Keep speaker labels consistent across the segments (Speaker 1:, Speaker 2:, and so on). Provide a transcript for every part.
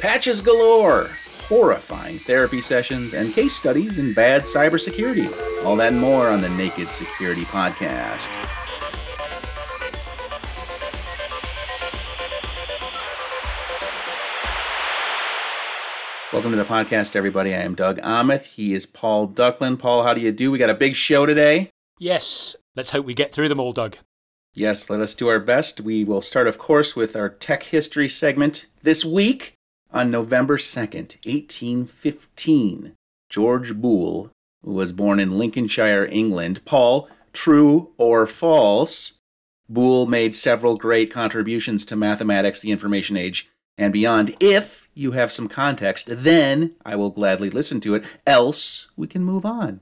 Speaker 1: Patches galore, horrifying therapy sessions, and case studies in bad cybersecurity. All that and more on the Naked Security Podcast. Welcome to the podcast, everybody. I am Doug Aamoth. He is Paul Ducklin. Paul, how do you do? We got a big show today.
Speaker 2: Yes, let's hope we get through them all, Doug.
Speaker 1: Yes, let us do our best. We will start, of course, with our tech history segment this week. On November 2nd, 1815, George Boole was born in Lincolnshire, England. Paul, true or false? Boole made several great contributions to mathematics, the information age, and beyond. If you have some context, then I will gladly listen to it. Else, we can move on.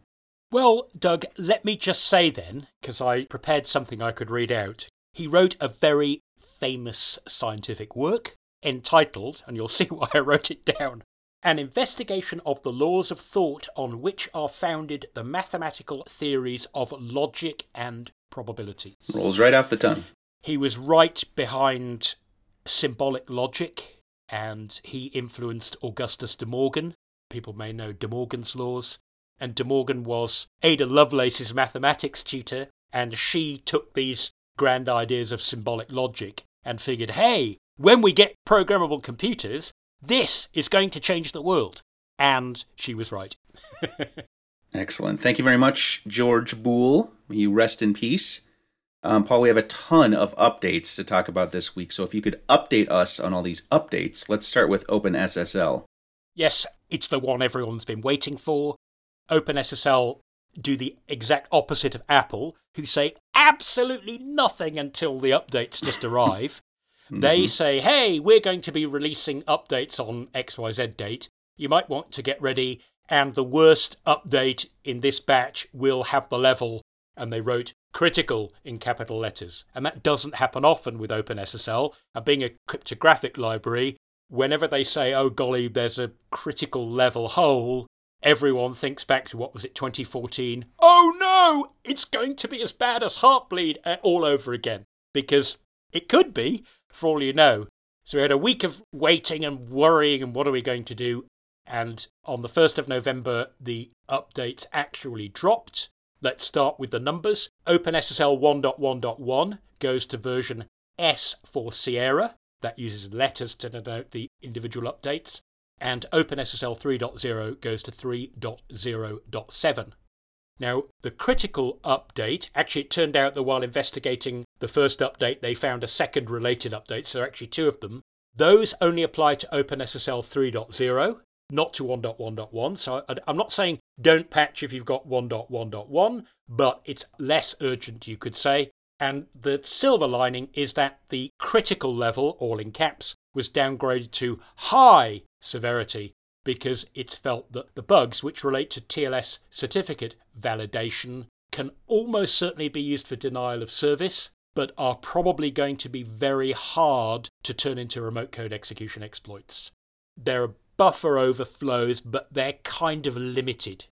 Speaker 2: Well, Doug, let me just say then, because I prepared something I could read out. He wrote a very famous scientific work entitled, and you'll see why I wrote it down, An Investigation of the Laws of Thought on Which Are Founded the Mathematical Theories of Logic and Probabilities.
Speaker 1: Rolls right off the tongue.
Speaker 2: He was right behind symbolic logic, and he influenced Augustus de Morgan. People may know de Morgan's laws. And de Morgan was Ada Lovelace's mathematics tutor, and she took these grand ideas of symbolic logic and figured, hey, when we get programmable computers, this is going to change the world. And she was right.
Speaker 1: Excellent. Thank you very much, George Boole. You rest in peace. Um, Paul, we have a ton of updates to talk about this week. So if you could update us on all these updates, let's start with OpenSSL.
Speaker 2: Yes, it's the one everyone's been waiting for. OpenSSL do the exact opposite of Apple, who say absolutely nothing until the updates just arrive. Mm-hmm. They say, hey, we're going to be releasing updates on XYZ date. You might want to get ready, and the worst update in this batch will have the level. And they wrote critical in capital letters. And that doesn't happen often with OpenSSL. And being a cryptographic library, whenever they say, oh golly, there's a critical level hole, everyone thinks back to what was it 2014 oh no it's going to be as bad as heartbleed uh, all over again because it could be for all you know. So we had a week of waiting and worrying and what are we going to do? And on the 1st of november the updates actually dropped. Let's start with the numbers. Openssl 1.1.1 goes to version s for sierra. That uses letters to denote the individual updates. And OpenSSL 3.0 goes to 3.0.7. Now, the critical update, actually, it turned out that while investigating the first update, they found a second related update, so there are actually two of them. Those only apply to OpenSSL 3.0, not to 1.1.1. So I'm not saying don't patch if you've got 1.1.1, but it's less urgent, you could say. And the silver lining is that the critical level, all in caps, was downgraded to high severity because it's felt that the bugs which relate to TLS certificate validation can almost certainly be used for denial of service, but are probably going to be very hard to turn into remote code execution exploits. There are buffer overflows, but they're kind of limited.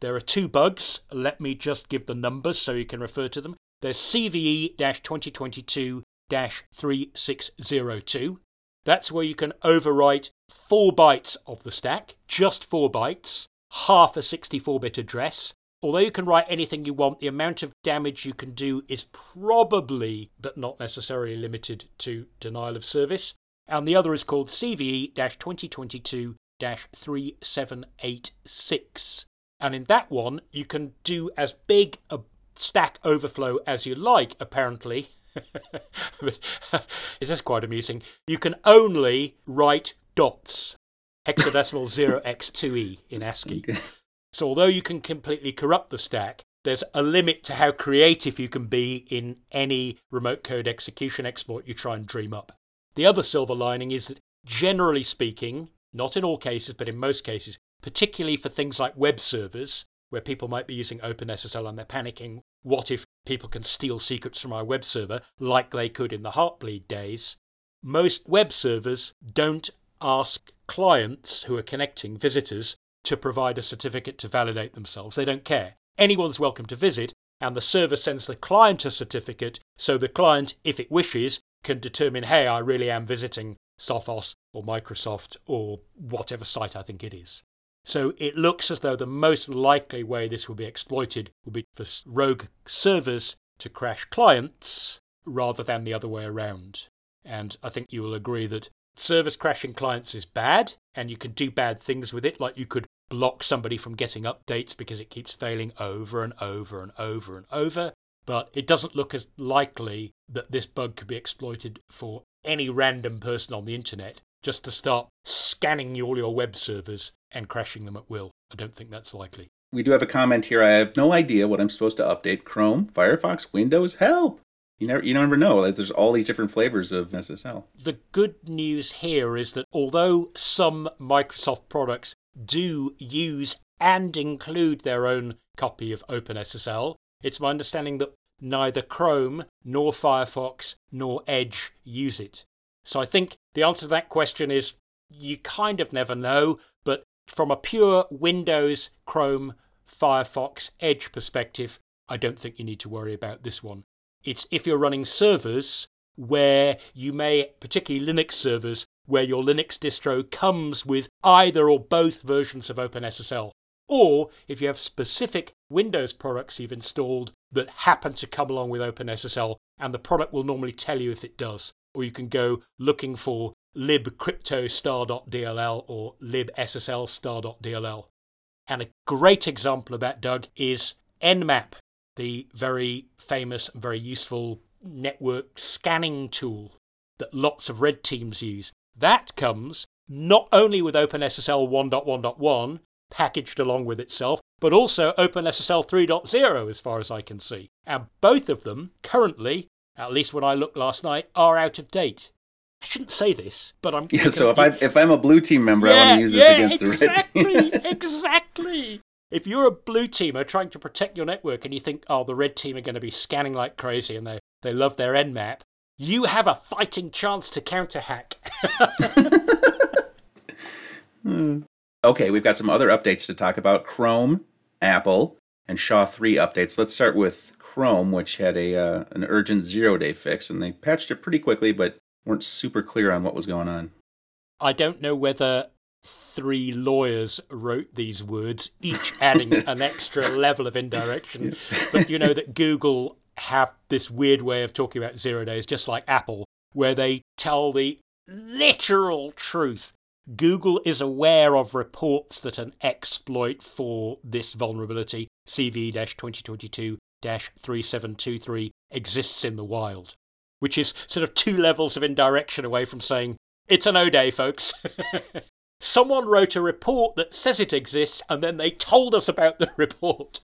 Speaker 2: There are two bugs. Let me just give the numbers so you can refer to them. There's CVE 2022 3602, that's where you can overwrite four bytes of the stack, just four bytes, half a 64 bit address. Although you can write anything you want, the amount of damage you can do is probably, but not necessarily limited to denial of service. And the other is called CVE 2022 3786. And in that one, you can do as big a stack overflow as you like, apparently. it's just quite amusing. You can only write dots, hexadecimal 0x2e in ASCII. Okay. So although you can completely corrupt the stack, there's a limit to how creative you can be in any remote code execution exploit you try and dream up. The other silver lining is that, generally speaking, not in all cases, but in most cases, particularly for things like web servers, where people might be using OpenSSL and they're panicking, what if people can steal secrets from our web server like they could in the Heartbleed days? Most web servers don't ask clients who are connecting visitors to provide a certificate to validate themselves. They don't care. Anyone's welcome to visit, and the server sends the client a certificate so the client, if it wishes, can determine, hey, I really am visiting Sophos or Microsoft or whatever site I think it is. So it looks as though the most likely way this will be exploited will be for rogue servers to crash clients rather than the other way around. And I think you will agree that service crashing clients is bad, and you can do bad things with it, like you could block somebody from getting updates because it keeps failing over and over and over and over. But it doesn't look as likely that this bug could be exploited for any random person on the internet just to start scanning all your web servers and crashing them at will. I don't think that's likely.
Speaker 1: We do have a comment here. I have no idea what I'm supposed to update. Chrome, Firefox, Windows, help! You never, you never know. Like, there's all these different flavors of SSL.
Speaker 2: The good news here is that although some Microsoft products do use and include their own copy of OpenSSL, it's my understanding that neither Chrome nor Firefox nor Edge use it. So I think the answer to that question is you kind of never know, but from a pure Windows, Chrome, Firefox, Edge perspective, I don't think you need to worry about this one. It's if you're running servers where you may, particularly Linux servers, where your Linux distro comes with either or both versions of OpenSSL. Or if you have specific Windows products you've installed that happen to come along with OpenSSL, and the product will normally tell you if it does. Or you can go looking for libcryptostar.dll or libsslstar.dll. And a great example of that, Doug, is Nmap the very famous, and very useful network scanning tool that lots of red teams use. That comes not only with OpenSSL 1.1.1 packaged along with itself, but also OpenSSL 3.0 as far as I can see. And both of them currently, at least when I looked last night, are out of date. I shouldn't say this, but I'm.
Speaker 1: Yeah. So if I if I'm a blue team member, yeah, I want to use
Speaker 2: yeah,
Speaker 1: this against
Speaker 2: exactly,
Speaker 1: the red.
Speaker 2: Exactly. exactly. If you're a blue teamer trying to protect your network and you think, oh, the red team are going to be scanning like crazy and they, they love their Nmap, you have a fighting chance to counter hack.
Speaker 1: hmm. Okay, we've got some other updates to talk about Chrome, Apple, and SHA 3 updates. Let's start with Chrome, which had a uh, an urgent zero day fix, and they patched it pretty quickly, but weren't super clear on what was going on.
Speaker 2: I don't know whether three lawyers wrote these words, each adding an extra level of indirection. But you know that Google have this weird way of talking about zero days, just like Apple, where they tell the literal truth. Google is aware of reports that an exploit for this vulnerability, CV 2022 3723, exists in the wild, which is sort of two levels of indirection away from saying, it's an O day, folks. Someone wrote a report that says it exists, and then they told us about the report.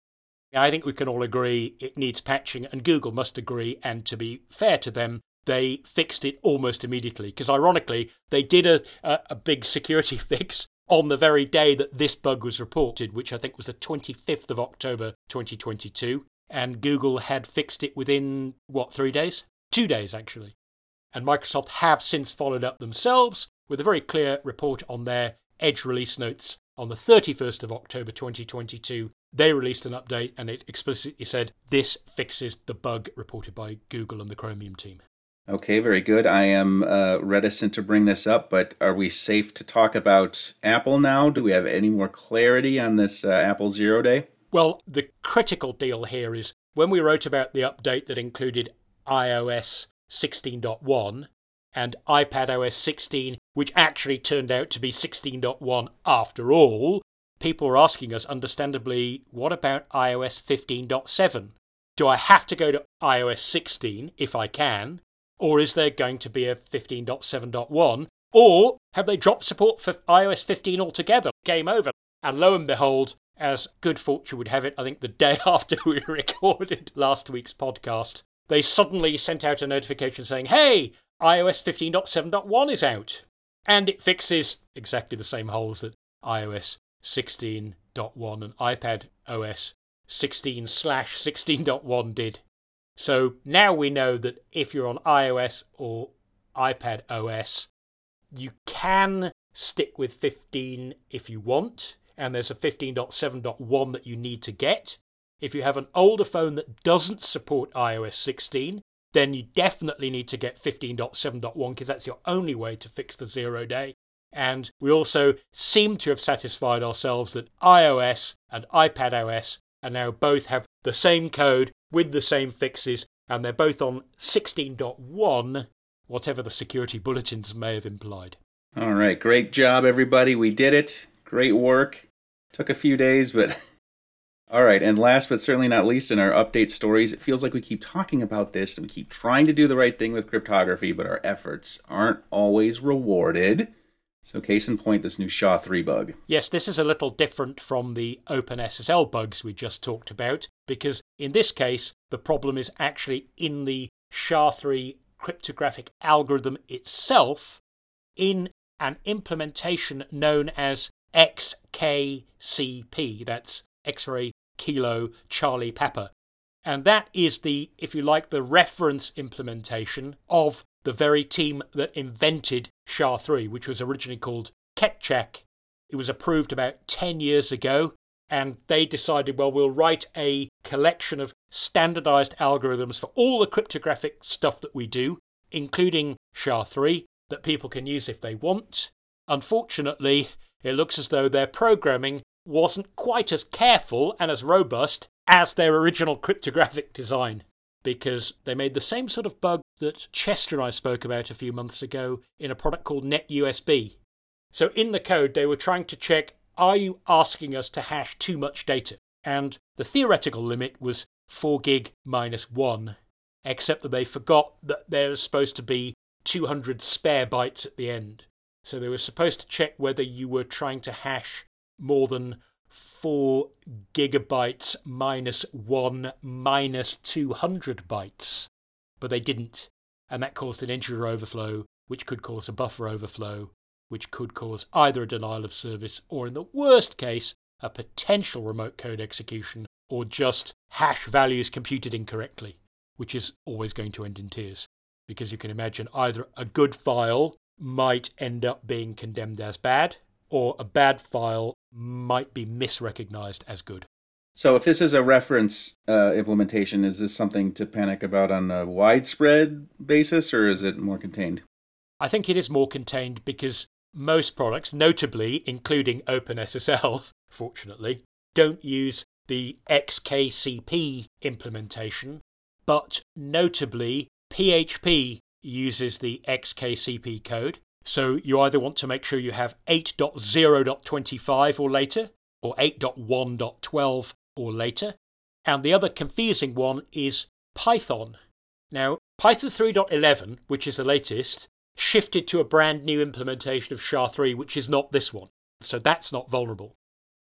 Speaker 2: I think we can all agree it needs patching, and Google must agree. And to be fair to them, they fixed it almost immediately. Because ironically, they did a, a, a, big security fix on the very day that this bug was reported, which I think was the 25th of October 2022. And Google had fixed it within, what, three days? Two days, actually. And Microsoft have since followed up themselves with a very clear report on their Edge release notes on the 31st of October 2022. They released an update and it explicitly said this fixes the bug reported by Google and the Chromium team.
Speaker 1: Okay, very good. I am uh, reticent to bring this up, but are we safe to talk about Apple now? Do we have any more clarity on this uh, Apple Zero Day?
Speaker 2: Well, the critical deal here is when we wrote about the update that included iOS 16.1, and iPad OS 16, which actually turned out to be 16.1 after all, people were asking us, understandably, what about iOS 15.7? Do I have to go to iOS 16 if I can? Or is there going to be a 15.7.1? Or have they dropped support for iOS 15 altogether? Game over. And lo and behold, as good fortune would have it, I think the day after we recorded last week's podcast, they suddenly sent out a notification saying, hey, iOS 15.7.1 is out. And it fixes exactly the same holes that iOS 16.1 and iPad OS 16 slash 16.1 did. So now we know that if you're on iOS or iPad OS, you can stick with 15 if you want, and there's a 15.7.1 that you need to get. If you have an older phone that doesn't support iOS 16, then you definitely need to get 15.7.1 because that's your only way to fix the zero day. And we also seem to have satisfied ourselves that iOS and iPadOS and now both have the same code with the same fixes, and they're both on 16.1, whatever the security bulletins may have implied.
Speaker 1: All right, great job, everybody. We did it. Great work. Took a few days, but. All right, and last but certainly not least in our update stories, it feels like we keep talking about this and we keep trying to do the right thing with cryptography, but our efforts aren't always rewarded. So, case in point, this new SHA-3 bug.
Speaker 2: Yes, this is a little different from the OpenSSL bugs we just talked about, because in this case, the problem is actually in the SHA-3 cryptographic algorithm itself in an implementation known as XKCP. That's X-ray Kilo Charlie Pepper. And that is the, if you like, the reference implementation of the very team that invented SHA-3, which was originally called Keccak. It was approved about 10 years ago, and they decided, well, we'll write a collection of standardized algorithms for all the cryptographic stuff that we do, including SHA-3, that people can use if they want. Unfortunately, it looks as though their programming wasn't quite as careful and as robust as their original cryptographic design because they made the same sort of bug that Chester and I spoke about a few months ago in a product called NetUSB. So in the code, they were trying to check are you asking us to hash too much data? And the theoretical limit was 4 gig minus 1, except that they forgot that there was supposed to be 200 spare bytes at the end. So they were supposed to check whether you were trying to hash more than 4 gigabytes minus 1 minus 200 bytes. But they didn't, and that caused an integer overflow, which could cause a buffer overflow, which could cause either a denial of service or, in the worst case, a potential remote code execution or just hash values computed incorrectly, which is always going to end in tears. Because you can imagine either a good file might end up being condemned as bad, or a bad file might be misrecognized as good.
Speaker 1: So, if this is a reference uh, implementation, is this something to panic about on a widespread basis, or is it more contained?
Speaker 2: I think it is more contained because most products, notably including OpenSSL, fortunately, don't use the XKCP implementation, but notably PHP uses the XKCP code, so you either want to make sure you have 8.0.25 or later, or 8.1.12 or later. And the other confusing one is Python. Now, Python 3.11, which is the latest, shifted to a brand new implementation of SHA-3, which is not this one. So that's not vulnerable.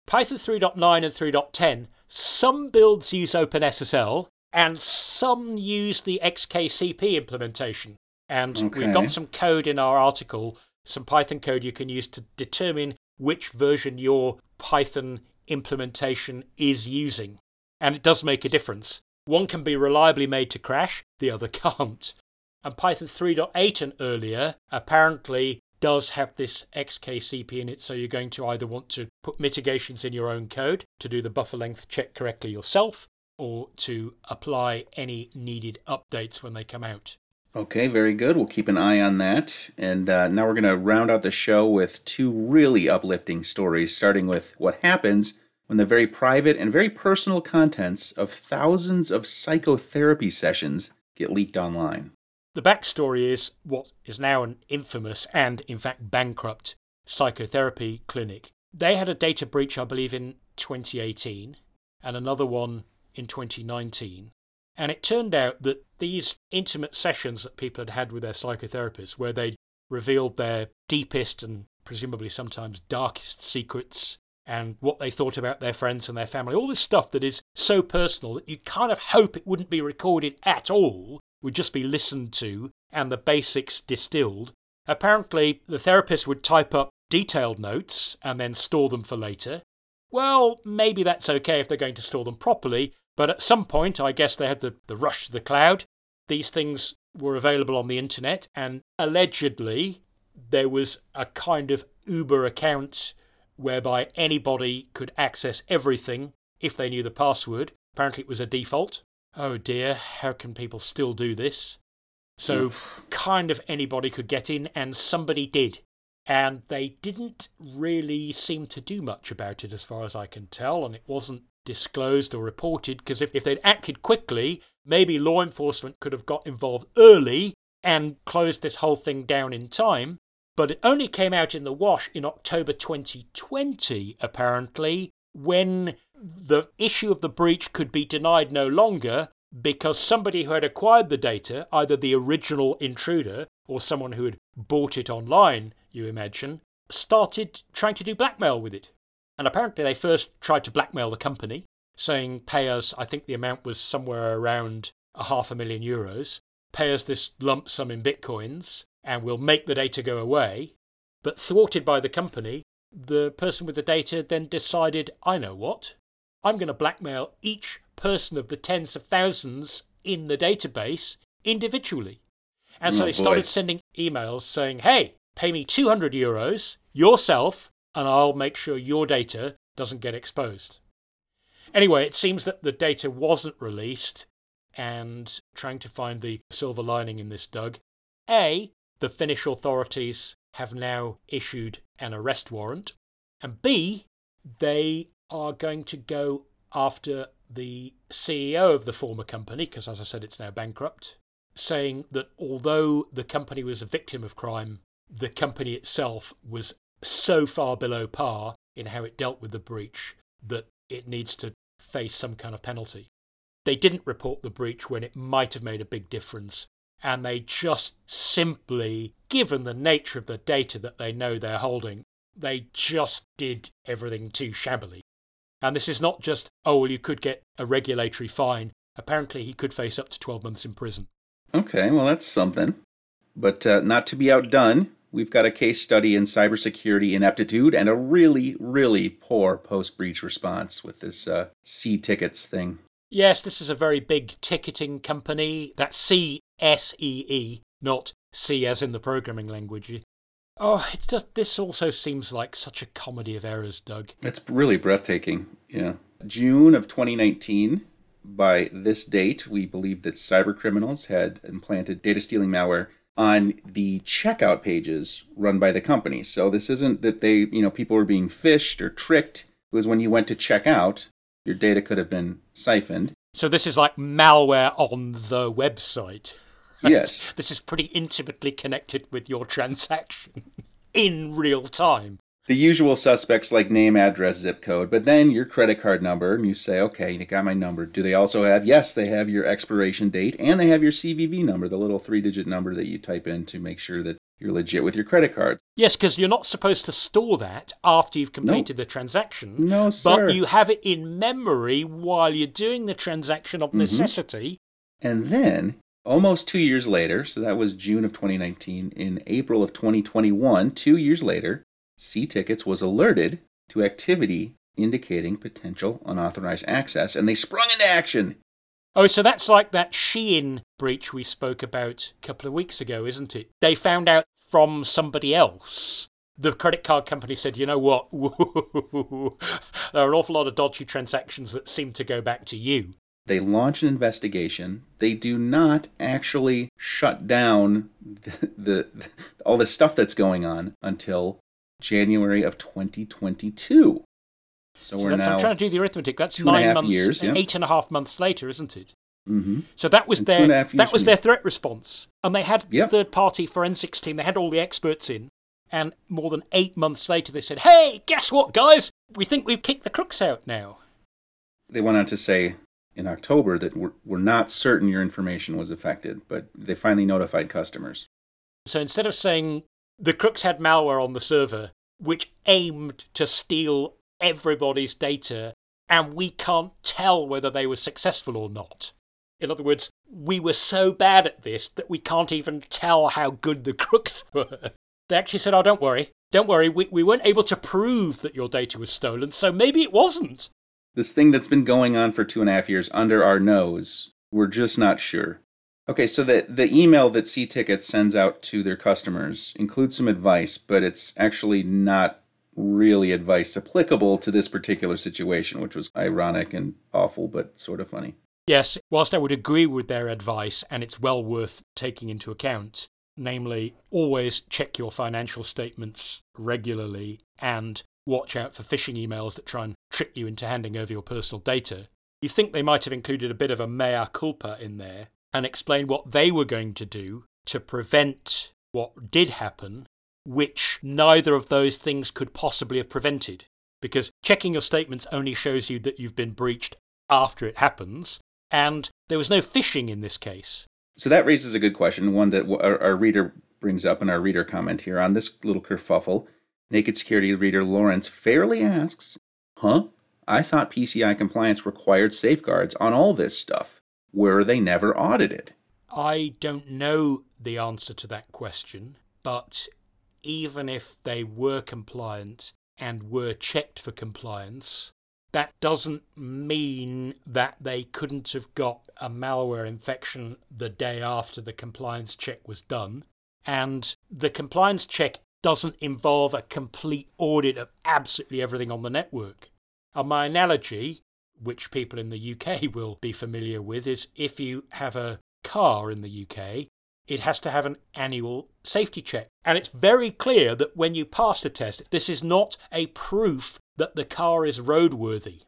Speaker 2: Python 3.9 and 3.10, some builds use OpenSSL, and some use the XKCP implementation. And okay. we've got some code in our article, some Python code you can use to determine which version your Python implementation is using. And it does make a difference. One can be reliably made to crash, the other can't. And Python 3.8 and earlier apparently does have this XKCP in it, so you're going to either want to put mitigations in your own code to do the buffer length check correctly yourself, or to apply any needed updates when they come out.
Speaker 1: Okay, very good. We'll keep an eye on that. And uh, now we're going to round out the show with two really uplifting stories, starting with what happens when the very private and very personal contents of thousands of psychotherapy sessions get leaked online.
Speaker 2: The backstory is what is now an infamous and, in fact, bankrupt psychotherapy clinic. They had a data breach, I believe, in 2018 and another one in 2019. And it turned out that these intimate sessions that people had had with their psychotherapists, where they revealed their deepest and presumably sometimes darkest secrets and what they thought about their friends and their family, all this stuff that is so personal that you kind of hope it wouldn't be recorded at all, would just be listened to and the basics distilled. Apparently, the therapist would type up detailed notes and then store them for later. Well, maybe that's okay if they're going to store them properly, but at some point, I guess they had the, the rush to the cloud. These things were available on the internet, and allegedly, there was a kind of Uber account whereby anybody could access everything if they knew the password. Apparently, it was a default. oh dear, how can people still do this? So, kind of anybody could get in, and somebody did. And they didn't really seem to do much about it, as far as I can tell, and it wasn't disclosed or reported because if, if they'd acted quickly, maybe law enforcement could have got involved early and closed this whole thing down in time. But it only came out in the wash in October 2020, apparently, when the issue of the breach could be denied no longer because somebody who had acquired the data, either the original intruder or someone who had bought it online, you imagine, started trying to do blackmail with it. And apparently they first tried to blackmail the company, saying, pay us, I think the amount was somewhere around a half a million euros, pay us this lump sum in bitcoins, and we'll make the data go away. But thwarted by the company, the person with the data then decided, I know what, I'm going to blackmail each person of the tens of thousands in the database individually. And so
Speaker 1: Oh,
Speaker 2: they started
Speaker 1: boy.
Speaker 2: sending emails saying, hey, pay me 200 euros yourself, and I'll make sure your data doesn't get exposed. Anyway, it seems that the data wasn't released, and trying to find the silver lining in this, Doug. A, the Finnish authorities have now issued an arrest warrant, and B, they are going to go after the CEO of the former company, because as I said, it's now bankrupt, saying that although the company was a victim of crime, the company itself was so far below par in how it dealt with the breach that it needs to face some kind of penalty. They didn't report the breach when it might have made a big difference, and they just simply, given the nature of the data that they know they're holding, they just did everything too shabbily. And this is not just, oh, well, you could get a regulatory fine. Apparently, he could face up to 12 months in prison.
Speaker 1: Okay, well, that's something. But uh, not to be outdone, we've got a case study in cybersecurity ineptitude and a really, really poor post breach response with this uh, See Tickets thing.
Speaker 2: Yes, this is a very big ticketing company. That's C S E E, not C as in the programming language. Oh, it's just this also seems like such a comedy of errors, Doug.
Speaker 1: It's really breathtaking. Yeah. June of 2019, by this date, we believe that cyber criminals had implanted data stealing malware on the checkout pages run by the company. So this isn't that they, you know, people were being phished or tricked. It was when you went to check out, your data could have been siphoned.
Speaker 2: So this is like malware on the website.
Speaker 1: Yes.
Speaker 2: This is pretty intimately connected with your transaction in real time.
Speaker 1: The usual suspects like name, address, zip code, but then your credit card number, and you say, okay, you got my number. Do they also have? Yes, they have your expiration date and they have your CVV number, the little three digit number that you type in to make sure that you're legit with your credit card.
Speaker 2: Yes, because you're not supposed to store that after you've completed the transaction.
Speaker 1: No, sir.
Speaker 2: But you have it in memory while you're doing the transaction of mm-hmm. necessity.
Speaker 1: And then, almost two years later, so that was June of 2019, in April of 2021, two years later, See Tickets was alerted to activity indicating potential unauthorized access, and they sprung into action.
Speaker 2: Oh, so that's like that Shein breach we spoke about a couple of weeks ago, isn't it? They found out from somebody else. The credit card company said, you know what? there are an awful lot of dodgy transactions that seem to go back to you.
Speaker 1: They launch an investigation. They do not actually shut down the, the, all the stuff that's going on until January of 2022. So,
Speaker 2: So
Speaker 1: we're now
Speaker 2: I'm trying to do the arithmetic. That's
Speaker 1: two and a
Speaker 2: nine months,
Speaker 1: years, yeah.
Speaker 2: eight and a half months later, isn't it?
Speaker 1: Mhm.
Speaker 2: So that was
Speaker 1: And
Speaker 2: their
Speaker 1: and a half years
Speaker 2: that was their threat response, and they had
Speaker 1: Yep.
Speaker 2: third party forensics team. They had all the experts in, and more than eight months later, they said, "Hey, guess what, guys? We think we've kicked the crooks out now."
Speaker 1: they went on to say in October that we're, we're not certain your information was affected, but they finally notified customers.
Speaker 2: So instead of saying the crooks had malware on the server, which aimed to steal everybody's data, and we can't tell whether they were successful or not. In other words, we were so bad at this that we can't even tell how good the crooks were. They actually said, Oh, don't worry. Don't worry. We, we weren't able to prove that your data was stolen, so maybe it wasn't.
Speaker 1: This thing that's been going on for two and a half years under our nose, we're just not sure. Okay, so the, the email that See Tickets sends out to their customers includes some advice, but it's actually not really advice applicable to this particular situation, which was ironic and awful, but sort of funny.
Speaker 2: Yes, whilst I would agree with their advice, and it's well worth taking into account, namely, always check your financial statements regularly and watch out for phishing emails that try and trick you into handing over your personal data. You think they might have included a bit of a mea culpa in there and explained what they were going to do to prevent what did happen, which neither of those things could possibly have prevented. Because checking your statements only shows you that you've been breached after it happens, and there was no phishing in this case.
Speaker 1: So that raises a good question, one that our, our reader brings up in our reader comment here on this little kerfuffle. Naked Security reader Lawrence fairly asks, Huh? I thought PCI compliance required safeguards on all this stuff. Were they never audited?
Speaker 2: I don't know the answer to that question, but even if they were compliant and were checked for compliance, that doesn't mean that they couldn't have got a malware infection the day after the compliance check was done. And the compliance check doesn't involve a complete audit of absolutely everything on the network. And my analogy, which people in the UK will be familiar with, is if you have a car in the UK, it has to have an annual safety check. And it's very clear that when you pass the test, this is not a proof that the car is roadworthy.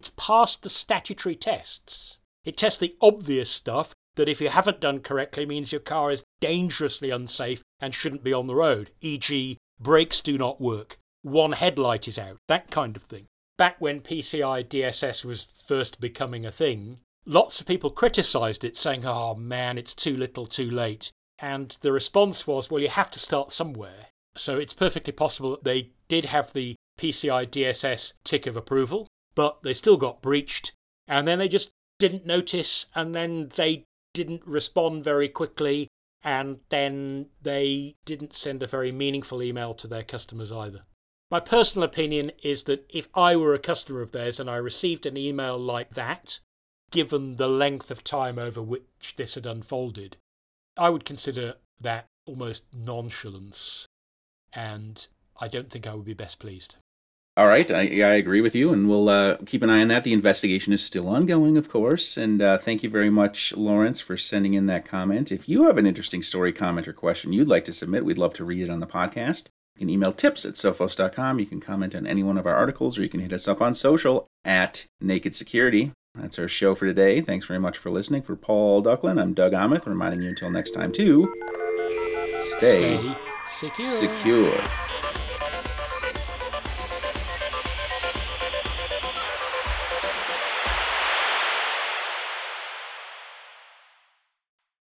Speaker 2: It's passed the statutory tests. It tests the obvious stuff that if you haven't done correctly means your car is dangerously unsafe and shouldn't be on the road, e.g., brakes do not work, one headlight is out, that kind of thing. Back when PCI DSS was first becoming a thing, lots of people criticised it, saying, oh man, it's too little too late. And the response was, well, you have to start somewhere. So it's perfectly possible that they did have the PCI DSS tick of approval, but they still got breached. And then they just didn't notice, and then they didn't respond very quickly, and then they didn't send a very meaningful email to their customers either. My personal opinion is that if I were a customer of theirs and I received an email like that, given the length of time over which this had unfolded, I would consider that almost nonchalance, and I don't think I would be best pleased.
Speaker 1: All right, I, I agree with you, and we'll uh, keep an eye on that. The investigation is still ongoing, of course, and uh, thank you very much, Lawrence, for sending in that comment. If you have an interesting story, comment, or question you'd like to submit, we'd love to read it on the podcast. You can email tips at sophos.com. You can comment on any one of our articles, or you can hit us up on social at Naked Security. That's our show for today. Thanks very much for listening. For Paul Ducklin, I'm Doug Aamoth, reminding you until next time to stay,
Speaker 2: stay secure.
Speaker 1: secure.